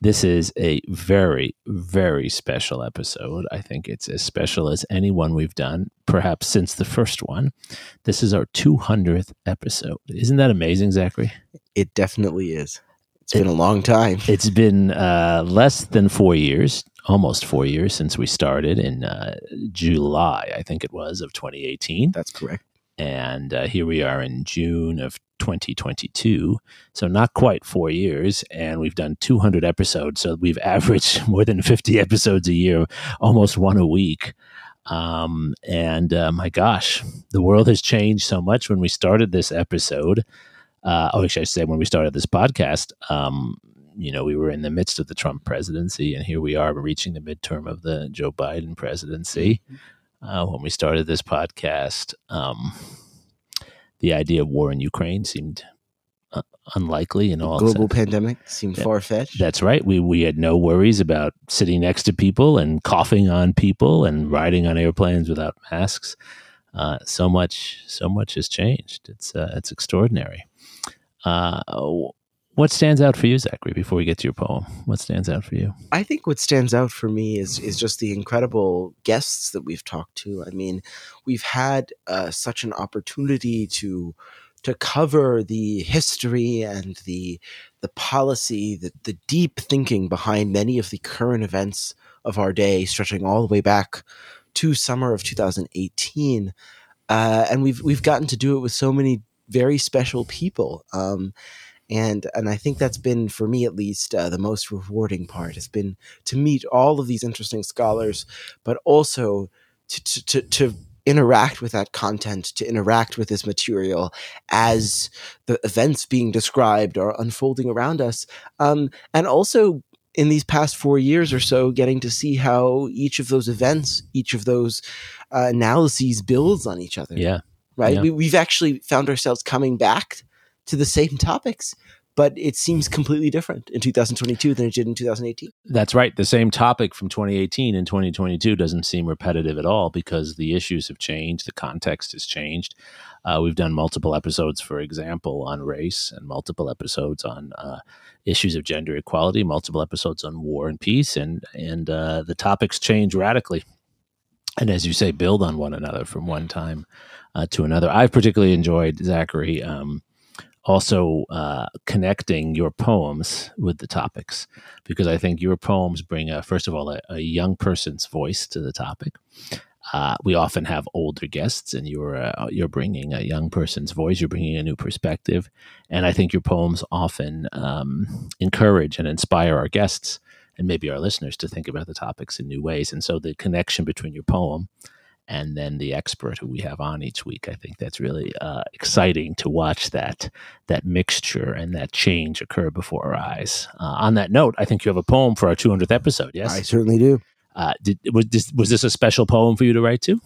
This is a very, very special episode. I think it's as special as any one we've done, perhaps since the first one. This is our 200th episode. Isn't that amazing, Zachary? It definitely is. It's been a long time. It's been uh, less than four years, almost four years since we started in uh, July, I think it was, of 2018. That's correct. And uh, here we are in June of 2022. So not quite four years. And we've done 200 episodes. So we've averaged more than 50 episodes a year, almost one a week. Um, and uh, my gosh, the world has changed so much when we started this episode. Uh, oh, actually, I should say when we started this podcast, um, you know, we were in the midst of the Trump presidency, and here we are reaching the midterm of the Joe Biden presidency. Mm-hmm uh, when we started this podcast, um, the idea of war in Ukraine seemed uh, unlikely. You know, global pandemic seemed yeah, far fetched. That's right. We we had no worries about sitting next to people and coughing on people and riding on airplanes without masks. Uh, so much, so much has changed. It's uh, it's extraordinary. What stands out for you, Zachary? Before we get to your poem, what stands out for you? I think what stands out for me is is just the incredible guests that we've talked to. I mean, we've had uh, such an opportunity to to cover the history and the the policy, the the deep thinking behind many of the current events of our day, stretching all the way back to summer of 2018. Uh, and we've we've gotten to do it with so many very special people. Um, and and I think that's been for me at least uh, the most rewarding part has been to meet all of these interesting scholars, but also to to, to, to interact with that content, to interact with this material as the events being described are unfolding around us, um, and also in these past four years or so, getting to see how each of those events, each of those uh, analyses builds on each other. Yeah. Right. Yeah. We, we've actually found ourselves coming back to the same topics but it seems completely different in 2022 than it did in 2018. That's right. The same topic from 2018 and 2022 doesn't seem repetitive at all because the issues have changed, the context has changed. Uh, we've done multiple episodes, for example, on race, and multiple episodes on uh, issues of gender equality, multiple episodes on war and peace, and and uh, the topics change radically. And as you say, build on one another from one time uh, to another. I've particularly enjoyed Zachary. Um, also uh, connecting your poems with the topics because I think your poems bring, a, first of all, a, a young person's voice to the topic. Uh, we often have older guests, and you're uh, you're bringing a young person's voice. You're bringing a new perspective, and I think your poems often um, encourage and inspire our guests and maybe our listeners to think about the topics in new ways. And so, the connection between your poem and then the expert who we have on each week. I think that's really uh, exciting to watch that that mixture and that change occur before our eyes. Uh, on that note, I think you have a poem for our 200th episode. Yes, I certainly do. Uh, did, was this was this a special poem for you to write too?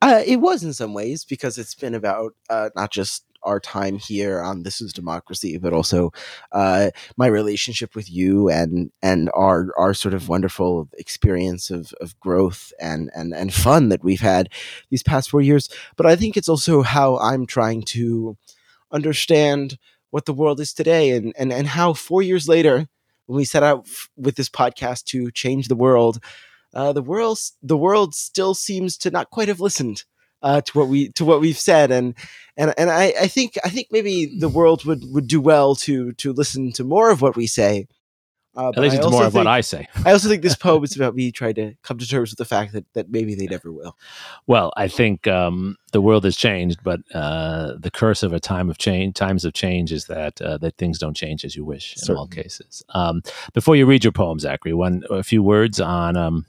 Uh, it was in some ways because it's been about uh, not just our time here on This Is Democracy, but also uh, my relationship with you and and our our sort of wonderful experience of, of growth and, and and fun that we've had these past four years. But I think it's also how I'm trying to understand what the world is today and and, and how four years later, when we set out f- with this podcast to change the world, uh, the world the world still seems to not quite have listened uh, to what we to what we've said, and and and I, I think I think maybe the world would would do well to to listen to more of what we say. Uh, At least it's more of what I say. I also think this poem is about me trying to come to terms with the fact that that maybe they never will. Well, I think um, the world has changed, but uh, the curse of a time of change, times of change, is that uh, that things don't change as you wish in Certainly. all cases. Um, before you read your poem, Zachary, one a few words on um,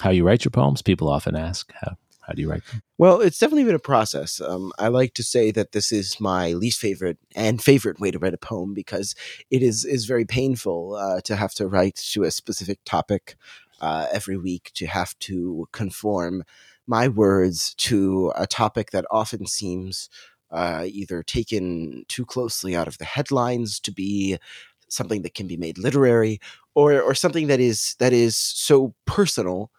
how you write your poems. People often ask how How do you write them? Well, it's definitely been a process. Um, I like to say that this is my least favorite and favorite way to write a poem because it is is very painful uh, to have to write to a specific topic uh, every week, to have to conform my words to a topic that often seems uh, either taken too closely out of the headlines to be something that can be made literary, or or something that is that is so personal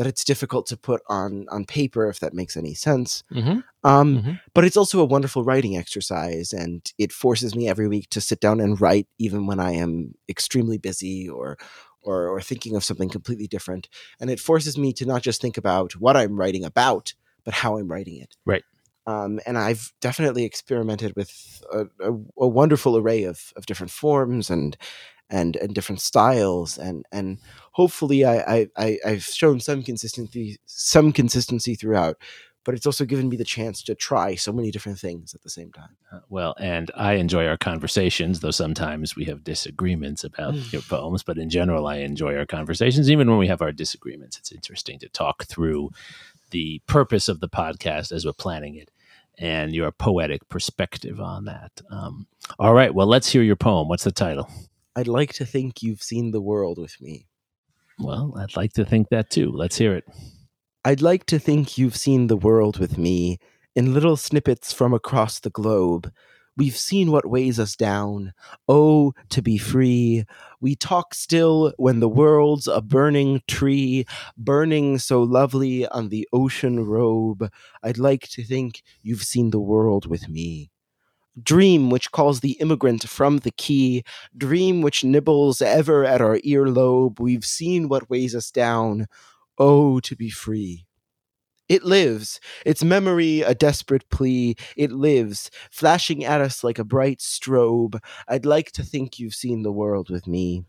that it's difficult to put on on paper if that makes any sense Mm-hmm. um, Mhm. but it's also a wonderful writing exercise and it forces me every week to sit down and write even when i am extremely busy or or, or thinking of something completely different and it forces me to not just think about what i'm writing about but how i'm writing it Right. um, and I've definitely experimented with a, a, a wonderful array of, of different forms and and and different styles, and and hopefully I, I, I I've shown some consistency some consistency throughout. But it's also given me the chance to try so many different things at the same time. Uh, well, and I enjoy our conversations, though sometimes we have disagreements about your poems. But in general, I enjoy our conversations. Even when we have our disagreements, it's interesting to talk through the purpose of the podcast as we're planning it and your poetic perspective on that. Um, all right, well, let's hear your poem. What's the title? I'd like to think you've seen the world with me. Well, I'd like to think that too. Let's hear it. I'd like to think you've seen the world with me in little snippets from across the globe. We've seen what weighs us down. Oh, to be free. We talk still when the world's a burning tree, burning so lovely on the ocean robe. I'd like to think you've seen the world with me. Dream which calls the immigrant from the key, dream which nibbles ever at our earlobe. We've seen what weighs us down. Oh, to be free. It lives, its memory a desperate plea. It lives, flashing at us like a bright strobe. I'd like to think you've seen the world with me.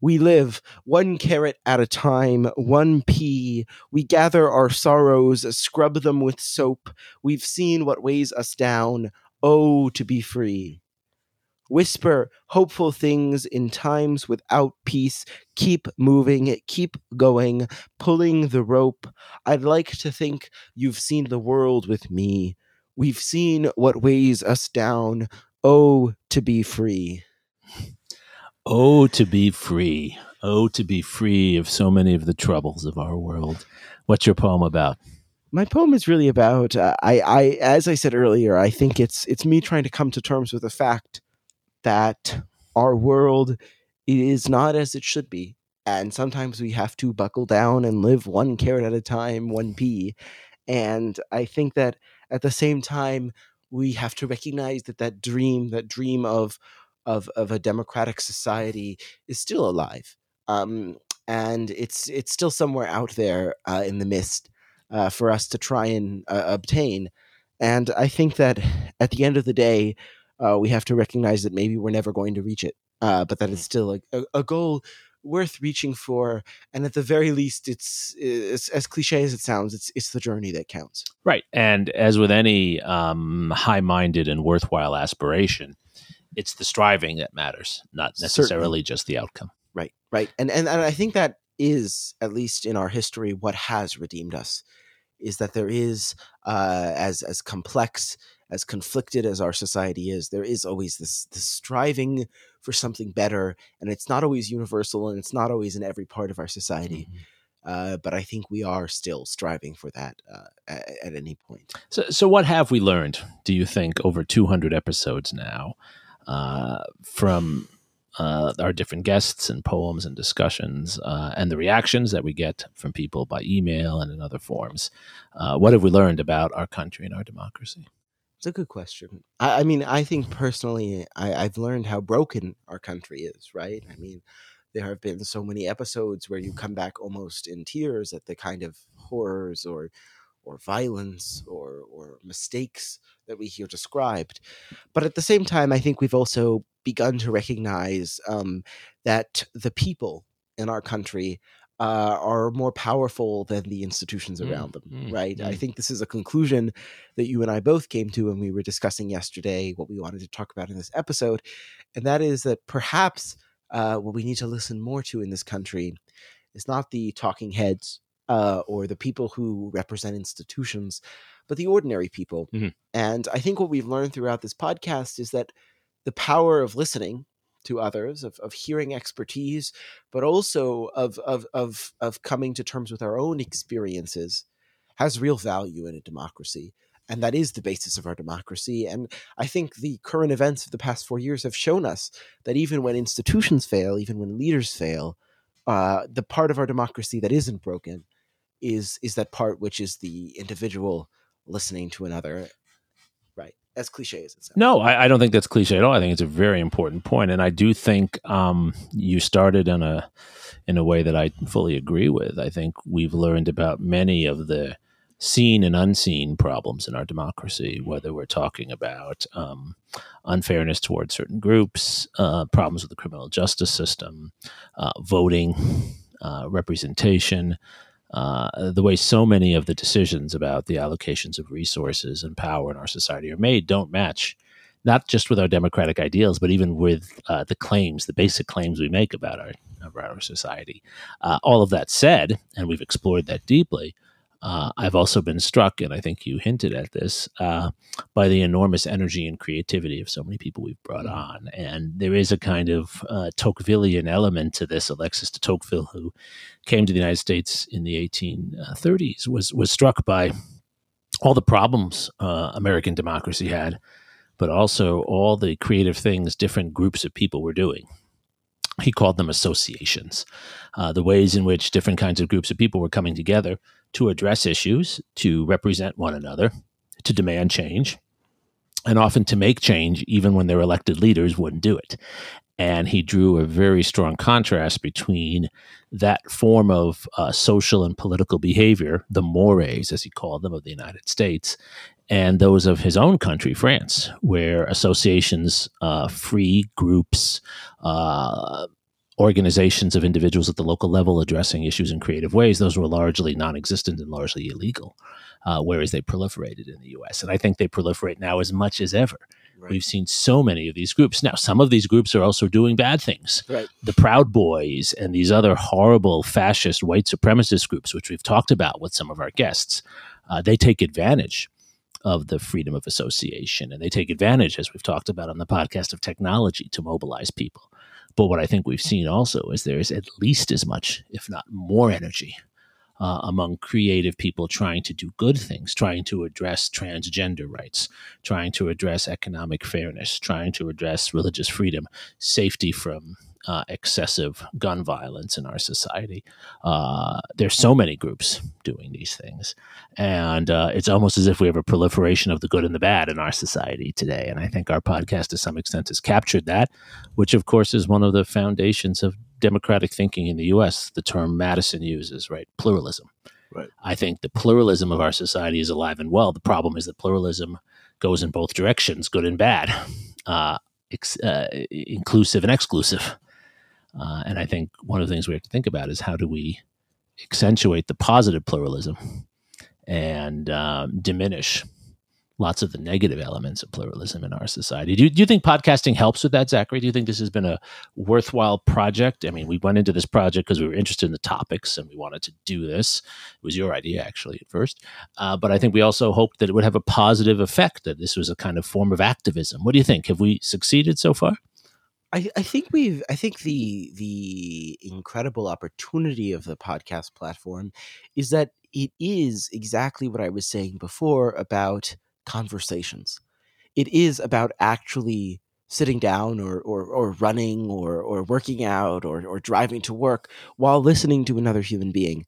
We live one carrot at a time, one pea. We gather our sorrows, scrub them with soap. We've seen what weighs us down. Oh, to be free. Whisper hopeful things in times without peace. Keep moving, keep going, pulling the rope. I'd like to think you've seen the world with me. We've seen what weighs us down. Oh, to be free. Oh, to be free. Oh, to be free of so many of the troubles of our world. What's your poem about? My poem is really about uh, I, I as I said earlier, I think it's it's me trying to come to terms with the fact that our world is not as it should be. And sometimes we have to buckle down and live one carrot at a time, one pea. And I think that at the same time, we have to recognize that that dream, that dream of of of a democratic society, is still alive, um, and it's it's still somewhere out there uh, in the mist uh, for us to try and uh, obtain. And I think that at the end of the day, uh, we have to recognize that maybe we're never going to reach it, uh, but that it's still a, a, goal worth reaching for. And at the very least, it's, it's as cliche as it sounds. It's it's the journey that counts. Right. And as with any um, high minded and worthwhile aspiration, it's the striving that matters, not necessarily just the outcome. Right, right, and and and I think that is at least in our history what has redeemed us is that there is uh, as as complex as conflicted as our society is there is always this this striving for something better and it's not always universal and it's not always in every part of our society uh, but i think we are still striving for that uh, at, at any point. So, so what have we learned, do you think, over 200 episodes now uh, from uh, our different guests and poems and discussions uh, and the reactions that we get from people by email and in other forms? Uh, what have we learned about our country and our democracy? It's a good question. I, I mean, I think personally, I, I've learned how broken our country is, right? I mean, there have been so many episodes where you come back almost in tears at the kind of horrors or or violence or or mistakes that we hear described. But at the same time, I think we've also begun to recognize um, that the people in our country uh, are more powerful than the institutions Mm, around them, mm, right? I mm. think this is a conclusion that you and I both came to when we were discussing yesterday what we wanted to talk about in this episode, and that is that perhaps uh, what we need to listen more to in this country is not the talking heads uh, or the people who represent institutions, but the ordinary people. Mhm. And I think what we've learned throughout this podcast is that the power of listening to others, of, of hearing expertise, but also of, of, of, of coming to terms with our own experiences has real value in a democracy. And that is the basis of our democracy. And I think the current events of the past four years have shown us that even when institutions fail, even when leaders fail, uh, the part of our democracy that isn't broken is is that part which is the individual listening to another. Right. As cliche as it sounds. No, I, I don't think that's cliche at all. I think it's a very important point, and I do think um, you started in a in a way that I fully agree with. I think we've learned about many of the seen and unseen problems in our democracy, whether we're talking about um, unfairness towards certain groups, uh, problems with the criminal justice system, uh, voting, uh, representation. Uh, the way so many of the decisions about the allocations of resources and power in our society are made don't match not just with our democratic ideals, but even with uh, the claims, the basic claims we make about our about our society. Uh, all of that said, and we've explored that deeply. Uh, I've also been struck, and I think you hinted at this, uh, by the enormous energy and creativity of so many people we've brought on. And there is a kind of uh, Tocquevillian element to this. Alexis de Tocqueville, who came to the United States in the 1830s, was was struck by all the problems uh, American democracy had, but also all the creative things different groups of people were doing. He called them associations, uh, the ways in which different kinds of groups of people were coming together to address issues, to represent one another, to demand change, and often to make change even when their elected leaders wouldn't do it. And he drew a very strong contrast between that form of uh, social and political behavior, the mores, as he called them, of the United States, and those of his own country, France, where associations, uh, free groups, uh, organizations of individuals at the local level addressing issues in creative ways, those were largely non existent and largely illegal, uh, whereas they proliferated in the US. And I think they proliferate now as much as ever. Right. We've seen so many of these groups. Now, some of these groups are also doing bad things. Right. The Proud Boys and these other horrible fascist white supremacist groups, which we've talked about with some of our guests, uh, they take advantage of the freedom of association. And they take advantage, as we've talked about on the podcast, of technology to mobilize people. But what I think we've seen also is there is at least as much, if not more, energy uh, among creative people trying to do good things, trying to address transgender rights, trying to address economic fairness, trying to address religious freedom, safety from uh, excessive gun violence in our society. Uh, there's so many groups doing these things, and uh, it's almost as if we have a proliferation of the good and the bad in our society today. And I think our podcast, to some extent, has captured that, which, of course, is one of the foundations of democratic thinking in the U.S. The term Madison uses, right? Pluralism. Right. I think the pluralism of our society is alive and well. The problem is that pluralism goes in both directions, good and bad, uh, ex- uh, inclusive and exclusive. Uh, and I think one of the things we have to think about is how do we accentuate the positive pluralism and um, diminish lots of the negative elements of pluralism in our society. Do you, do you think podcasting helps with that, Zachary? Do you think this has been a worthwhile project? I mean, we went into this project because we were interested in the topics and we wanted to do this. It was your idea, actually, at first. Uh, but I think we also hoped that it would have a positive effect, that this was a kind of form of activism. What do you think? Have we succeeded so far? I, I think we've I think the the incredible opportunity of the podcast platform is that it is exactly what I was saying before about conversations. It is about actually sitting down or or, or running or or working out or or driving to work while listening to another human being.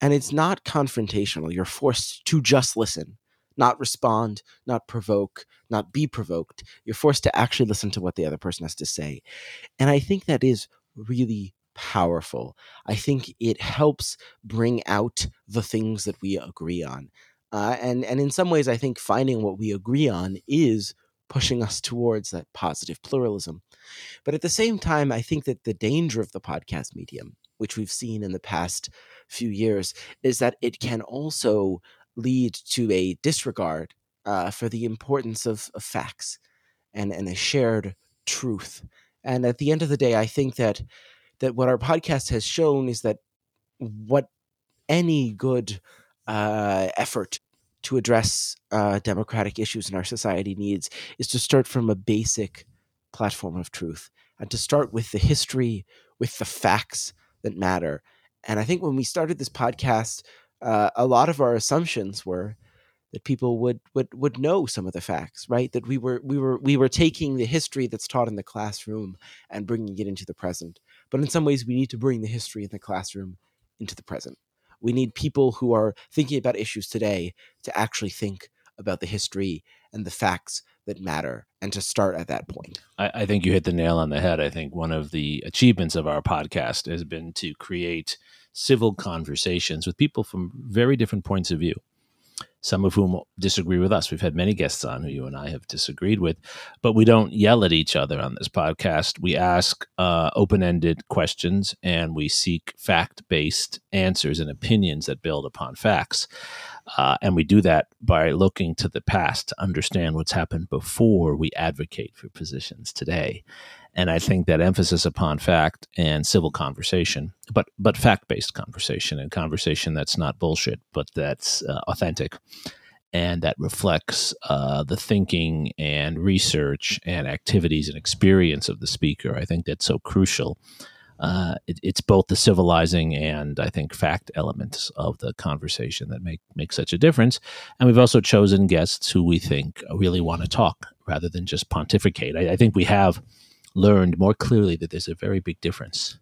And it's not confrontational. You're forced to just listen not respond, not provoke, not be provoked. You're forced to actually listen to what the other person has to say. And I think that is really powerful. I think it helps bring out the things that we agree on. Uh, and, and in some ways, I think finding what we agree on is pushing us towards that positive pluralism. But at the same time, I think that the danger of the podcast medium, which we've seen in the past few years, is that it can also lead to a disregard uh, for the importance of, of facts and, and a shared truth. And at the end of the day, I think that that what our podcast has shown is that what any good uh, effort to address uh, democratic issues in our society needs is to start from a basic platform of truth and to start with the history, with the facts that matter. And I think when we started this podcast, uh, a lot of our assumptions were that people would would would know some of the facts, right? That we were we were we were taking the history that's taught in the classroom and bringing it into the present. But in some ways, we need to bring the history in the classroom into the present. We need people who are thinking about issues today to actually think about the history and the facts that matter and to start at that point. I, I, think you hit the nail on the head. I think one of the achievements of our podcast has been to create civil conversations with people from very different points of view some of whom disagree with us. We've had many guests on who you and I have disagreed with, but we don't yell at each other on this podcast. We ask uh, open ended questions and we seek fact based answers and opinions that build upon facts. Uh, and we do that by looking to the past to understand what's happened before we advocate for positions today. And I think that emphasis upon fact and civil conversation, but but fact based conversation and conversation that's not bullshit, but that's uh, authentic and that reflects uh, the thinking and research and activities and experience of the speaker. I think that's so crucial. Uh, it, it's both the civilizing and I think fact elements of the conversation that make make such a difference. And we've also chosen guests who we think really want to talk rather than just pontificate. I, I think we have learned more clearly that there's a very big difference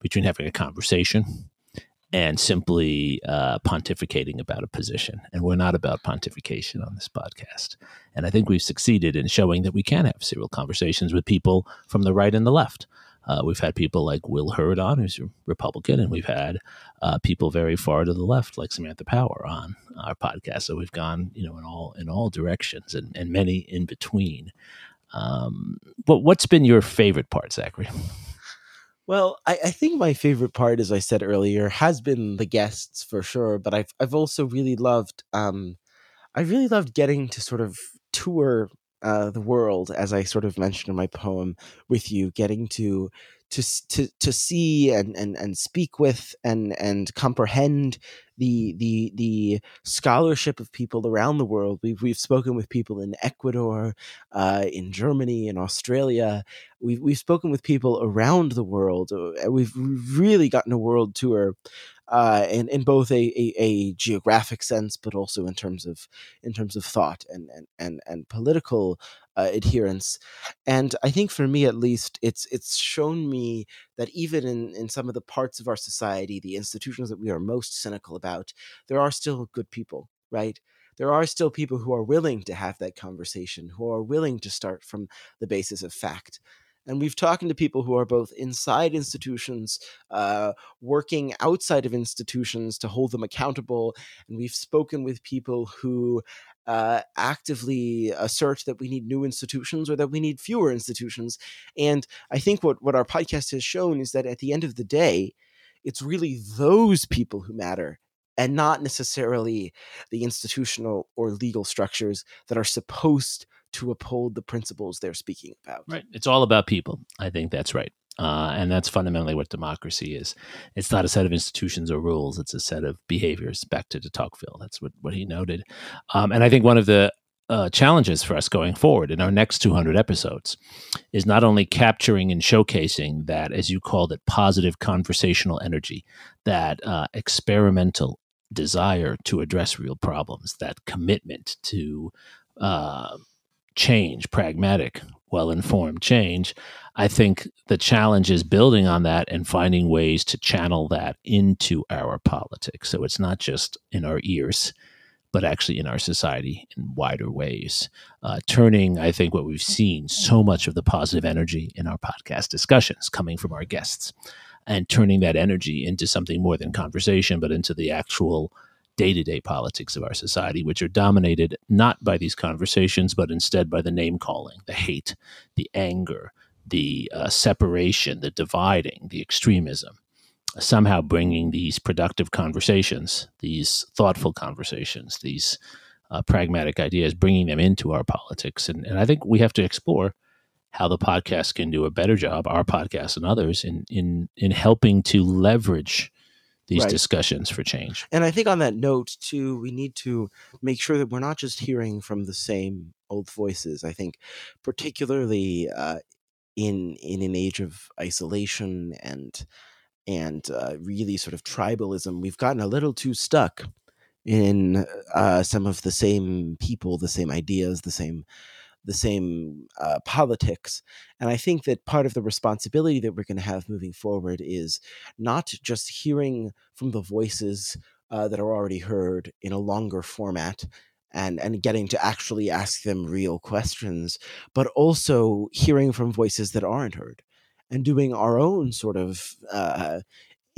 between having a conversation and simply uh, pontificating about a position. And we're not about pontification on this podcast. And I think we've succeeded in showing that we can have serial conversations with people from the right and the left. Uh, we've had people like Will Hurd on, who's a Republican, and we've had uh, people very far to the left, like Samantha Power, on our podcast. So we've gone, you know, in all in all directions, and, and many in between. Um, but what's been your favorite part, Zachary? Well, I, I, think my favorite part, as I said earlier, has been the guests for sure. But I've I've also really loved um, I really loved getting to sort of tour uh, the world, as I sort of mentioned in my poem, with you, getting to to to to see and and and speak with and and comprehend the the the scholarship of people around the world. We've we've spoken with people in Ecuador, uh, in Germany, in Australia. We've we've spoken with people around the world. Uh, we've really gotten a world tour uh, in in both a, a, a, geographic sense, but also in terms of in terms of thought and and and, and political uh, adherence. And I think for me, at least, it's it's shown me that even in in some of the parts of our society, the institutions that we are most cynical about, there are still good people, right? There are still people who are willing to have that conversation, who are willing to start from the basis of fact. And we've talked to people who are both inside institutions, uh, working outside of institutions to hold them accountable. And we've spoken with people who uh, actively assert that we need new institutions or that we need fewer institutions. And I think what, what our podcast has shown is that at the end of the day, it's really those people who matter and not necessarily the institutional or legal structures that are supposed to uphold the principles they're speaking about. Right. It's all about people. I think that's right. Uh, and that's fundamentally what democracy is. It's not a set of institutions or rules, it's a set of behaviors. Back to de Tocqueville. That's what, what he noted. Um, and I think one of the uh, challenges for us going forward in our next 200 episodes is not only capturing and showcasing that, as you called it, positive conversational energy, that uh, experimental desire to address real problems, that commitment to uh, change, pragmatic, well informed change. I think the challenge is building on that and finding ways to channel that into our politics. So it's not just in our ears, but actually in our society in wider ways. Uh, turning, I think, what we've seen so much of the positive energy in our podcast discussions coming from our guests and turning that energy into something more than conversation, but into the actual day to day politics of our society, which are dominated not by these conversations, but instead by the name calling, the hate, the anger, the uh, separation, the dividing, the extremism. Somehow bringing these productive conversations, these thoughtful conversations, these uh, pragmatic ideas, bringing them into our politics. And, and I think we have to explore how the podcast can do a better job, our podcast and others, in in in helping to leverage these Right. discussions for change. And I think on that note, too, we need to make sure that we're not just hearing from the same old voices. I think, particularly uh, in in an age of isolation and and uh, really sort of tribalism, we've gotten a little too stuck in uh, some of the same people, the same ideas, the same the same uh, politics. And I think that part of the responsibility that we're going to have moving forward is not just hearing from the voices uh, that are already heard in a longer format and and getting to actually ask them real questions but also hearing from voices that aren't heard and doing our own sort of uh,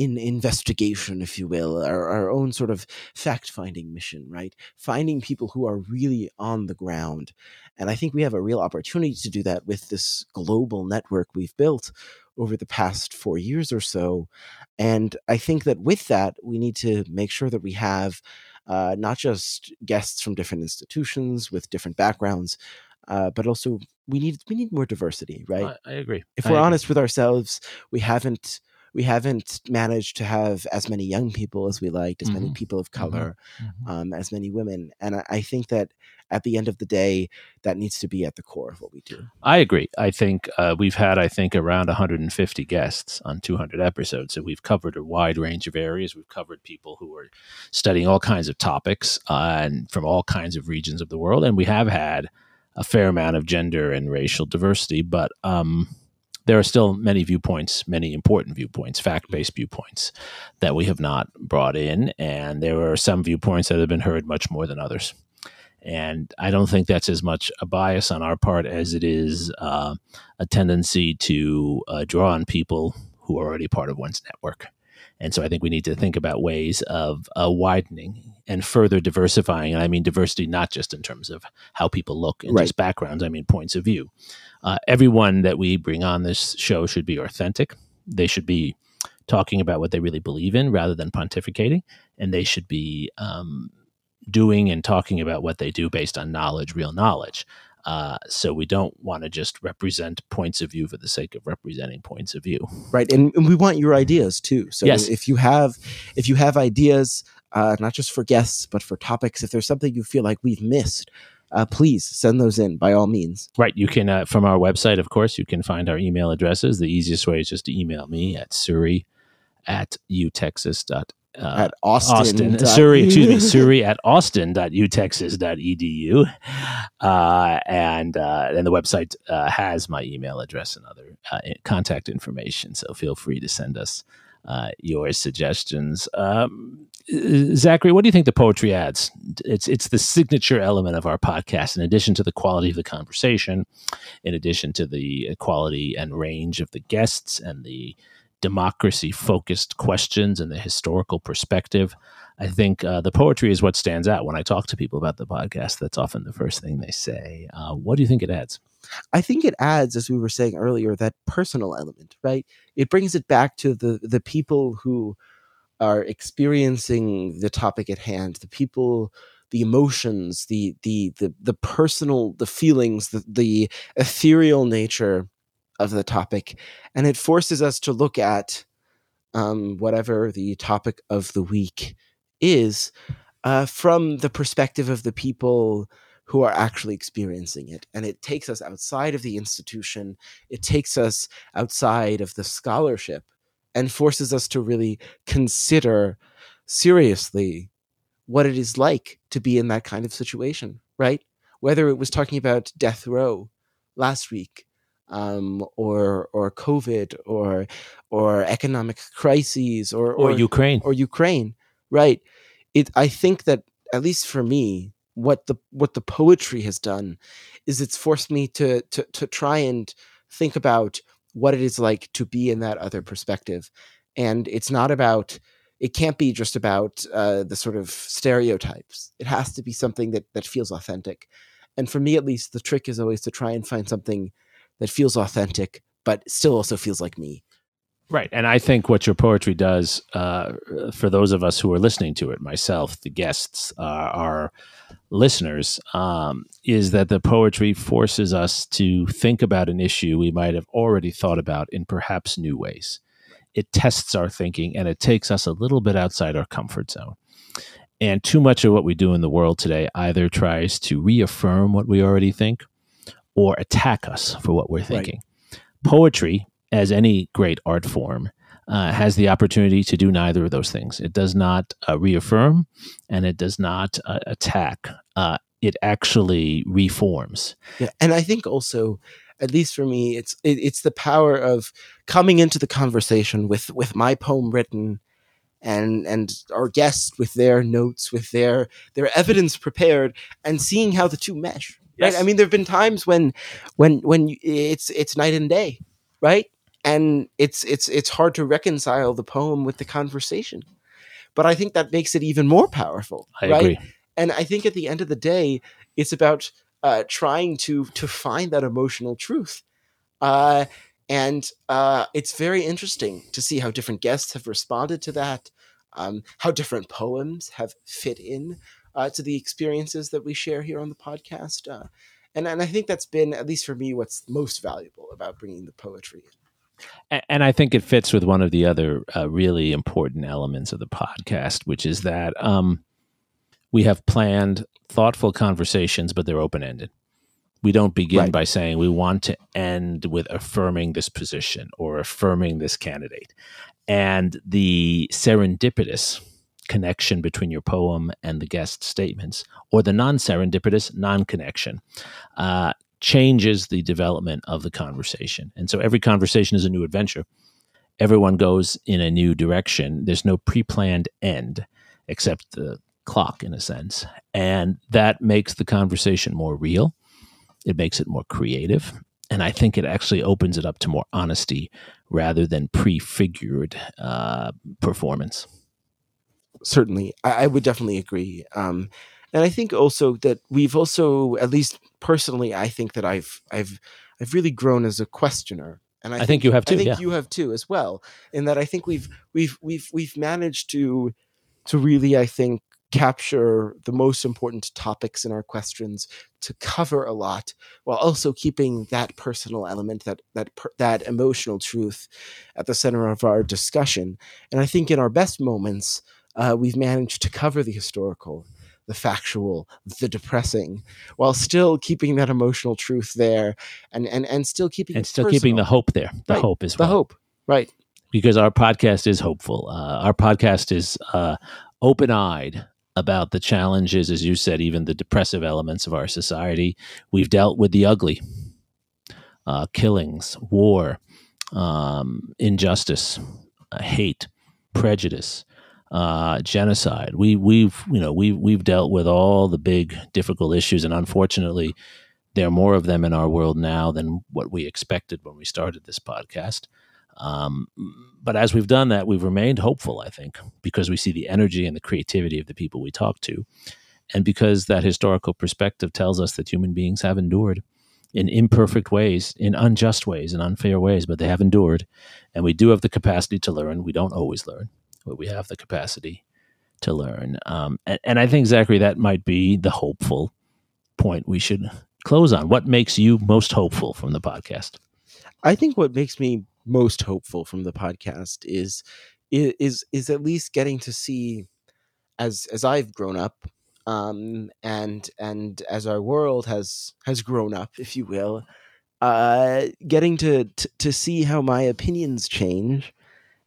in investigation if you will our, our own sort of fact-finding mission right finding people who are really on the ground and i think we have a real opportunity to do that with this global network we've built over the past four years or so and I think that with that, we need to make sure that we have uh, not just guests from different institutions with different backgrounds, uh, but also we need we need more diversity, right? I, I agree. if I we're agree. honest with ourselves, we haven't we haven't managed to have as many young people as we liked, as many Mhm. people of color, Mhm. um, as many women, and I, I think that at the end of the day, that needs to be at the core of what we do. I agree. I think uh, we've had, I think, around 150 guests on 200 episodes. So we've covered a wide range of areas. We've covered people who are studying all kinds of topics uh, and from all kinds of regions of the world. And we have had a fair amount of gender and racial diversity, but um, there are still many viewpoints, many important viewpoints, fact based viewpoints that we have not brought in. And there are some viewpoints that have been heard much more than others. And I don't think that's as much a bias on our part as it is uh, a tendency to uh, draw on people who are already part of one's network. And so I think we need to think about ways of uh, widening and further diversifying. And I mean diversity not just in terms of how people look and Right. just backgrounds, I mean points of view. Uh, everyone that we bring on this show should be authentic. They should be talking about what they really believe in rather than pontificating. And they should be um, doing and talking about what they do based on knowledge, real knowledge. Uh, so we don't want to just represent points of view for the sake of representing points of view. right and, and we want your ideas too so Yes. if you have if you have ideas uh, not just for guests but for topics if there's something you feel like we've missed uh, please send those in by all means Right. You can, uh, from our website, of course, you can find our email addresses. The easiest way is just to email me at suri at utexas. Uh, at austin, Austin, dot- Suri, excuse me, Suri at austin.utexas.edu. Uh, and, uh, and the website uh, has my email address and other uh, contact information. So feel free to send us uh, your suggestions. Um, Zachary, what do you think the poetry adds? It's, it's the signature element of our podcast, in addition to the quality of the conversation, in addition to the quality and range of the guests and the democracy focused questions and the historical perspective. I think uh, the poetry is what stands out when I talk to people about the podcast. That's often the first thing they say. Uh, what do you think it adds? I think it adds, as we were saying earlier, that personal element, right? It brings it back to the the people who are experiencing the topic at hand, the people, the emotions, the the the the personal, the feelings, the the ethereal nature of the topic, and it forces us to look at um, whatever the topic of the week is uh, from the perspective of the people who are actually experiencing it. And it takes us outside of the institution, it takes us outside of the scholarship and forces us to really consider seriously what it is like to be in that kind of situation, right? Whether it was talking about death row last week. Um, or or COVID or or economic crises or Or, Ukraine. or Ukraine, right? It I think that at least for me, what the what the poetry has done is it's forced me to to to try and think about what it is like to be in that other perspective, and it's not about it can't be just about uh, the sort of stereotypes. It has to be something that that feels authentic, and for me at least, the trick is always to try and find something that feels authentic, but still also feels like me. Right. And I think what your poetry does uh, for those of us who are listening to it, myself, the guests, uh, our listeners, um, is that the poetry forces us to think about an issue we might have already thought about in perhaps new ways. it tests our thinking and it takes us a little bit outside our comfort zone. And too much of what we do in the world today either tries to reaffirm what we already think or attack us for what we're thinking. Right. Poetry, as any great art form, uh, has the opportunity to do neither of those things. It does not uh, reaffirm and it does not uh, attack. Uh, it actually reforms. Yeah, and I think also, at least for me, it's it, it's the power of coming into the conversation with with my poem written and and our guests with their notes with their their evidence prepared and seeing how the two mesh right? I mean there have been times when when when it's it's night and day right? And it's it's it's hard to reconcile the poem with the conversation. But i think that makes it even more powerful I right? agree. and i think at the end of the day it's about uh, trying to to find that emotional truth. Uh, and uh, it's very interesting to see how different guests have responded to that, um, how different poems have fit in uh, to the experiences that we share here on the podcast. Uh, and, and I think that's been, at least for me, what's most valuable about bringing the poetry in. And I think it fits with one of the other uh, really important elements of the podcast, which is that um, we have planned thoughtful conversations, but they're open ended we don't begin right. by saying we want to end with affirming this position or affirming this candidate. And the serendipitous connection between your poem and the guest statements, or the non serendipitous non connection, uh, changes the development of the conversation. And so every conversation is a new adventure. Everyone goes in a new direction. There's no pre planned end except the clock, in a sense. And that makes the conversation more real it makes it more creative. And I think it actually opens it up to more honesty rather than prefigured uh, performance. Certainly. I, I, would definitely agree. Um, and I think also that we've also, at least personally, I think that I've I've I've really grown as a questioner. And I, I think, think, you have too. I think yeah. you have too as well. In that I think we've we've we've we've managed to to really, I think, capture the most important topics in our questions to cover a lot while also keeping that personal element that that that emotional truth at the center of our discussion and i think in our best moments uh, we've managed to cover the historical the factual the depressing while still keeping that emotional truth there and and and still keeping and still keeping the hope there the right. hope is the well. hope right because our podcast is hopeful uh, our podcast is uh, open-eyed about the challenges, as you said, even the depressive elements of our society. We've dealt with the ugly uh, killings, war, um, injustice, uh, hate, prejudice, uh, genocide. We, we've you know we we've dealt with all the big difficult issues, and unfortunately, there are more of them in our world now than what we expected when we started this podcast. Um, but as we've done that, we've remained hopeful, I think, because we see the energy and the creativity of the people we talk to. And because that historical perspective tells us that human beings have endured in imperfect ways, in unjust ways, in unfair ways, but they have endured. And we do have the capacity to learn. We don't always learn, but we have the capacity to learn. Um, and, and I think, Zachary, that might be the hopeful point we should close on. What makes you most hopeful from the podcast? I think what makes me most hopeful from the podcast is is is at least getting to see as as I've grown up um, and and as our world has has grown up, if you will, uh, getting to, to to see how my opinions change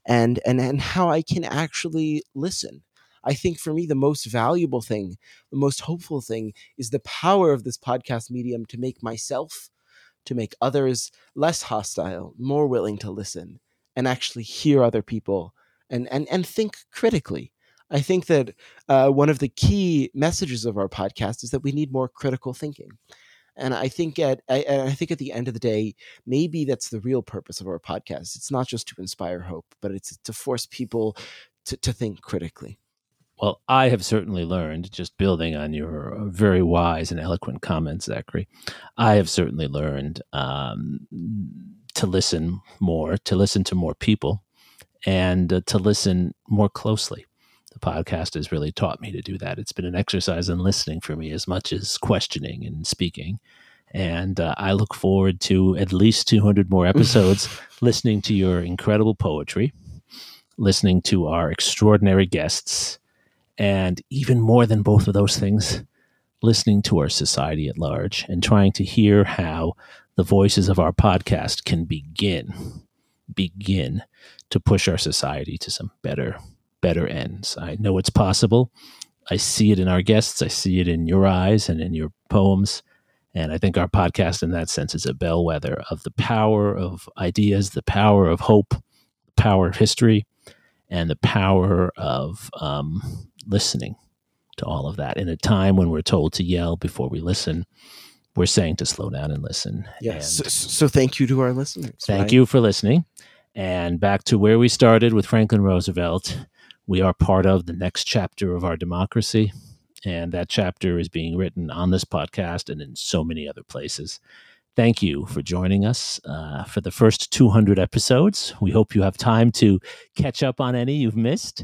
and and and how I can actually listen. I think for me the most valuable thing, the most hopeful thing is the power of this podcast medium to make myself to make others less hostile, more willing to listen and actually hear other people and, and, and think critically. I think that uh, one of the key messages of our podcast is that we need more critical thinking. And I think at I, I, think at the end of the day, maybe that's the real purpose of our podcast. It's not just to inspire hope, but it's to force people to, to think critically. Well, I have certainly learned, just building on your very wise and eloquent comments, Zachary, I have certainly learned um, to listen more, to listen to more people, and uh, to listen more closely. The podcast has really taught me to do that. It's been an exercise in listening for me as much as questioning and speaking. And uh, I look forward to at least 200 more episodes listening to your incredible poetry listening to our extraordinary guests, and even more than both of those things, listening to our society at large and trying to hear how the voices of our podcast can begin begin to push our society to some better better ends. I know it's possible. I see it in our guests, I see it in your eyes and in your poems. And I think our podcast, in that sense, is a bellwether of the power of ideas, the power of hope, the power of history, and the power of um, listening to all of that. In a time when we're told to yell before we listen, we're saying to slow down and listen. Yes. And So, so thank you to our listeners. thank right? you for listening. And back to where we started with Franklin Roosevelt, we are part of the next chapter of our democracy. And that chapter is being written on this podcast and in so many other places. Thank you for joining us uh, for the first 200 episodes. We hope you have time to catch up on any you've missed.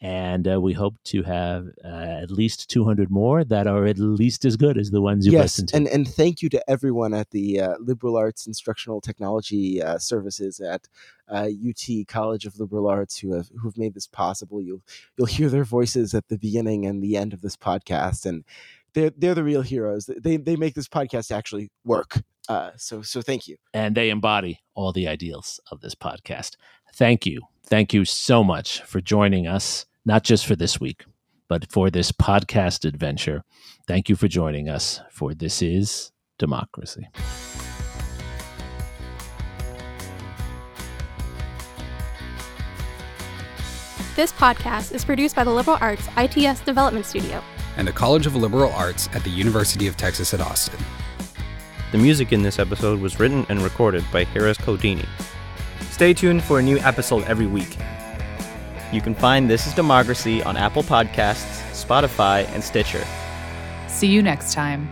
And uh, we hope to have uh, at least 200 more that are at least as good as the ones you've yes, listened to. and and thank you to everyone at the uh, Liberal Arts Instructional Technology uh, Services at uh, UT College of Liberal Arts who have who've made this possible. You'll you'll hear their voices at the beginning and the end of this podcast, and they're they're the real heroes. They they make this podcast actually work. Uh, so so thank you. and they embody all the ideals of this podcast. Thank you. Thank you so much for joining us, not just for this week, but for this podcast adventure. Thank you for joining us for This Is Democracy. This podcast is produced by the Liberal Arts ITS Development Studio. and the College of Liberal Arts at the University of Texas at Austin. The music in this episode was written and recorded by Harris Codini. Stay tuned for a new episode every week. You can find This is Democracy on Apple Podcasts, Spotify, and Stitcher. See you next time.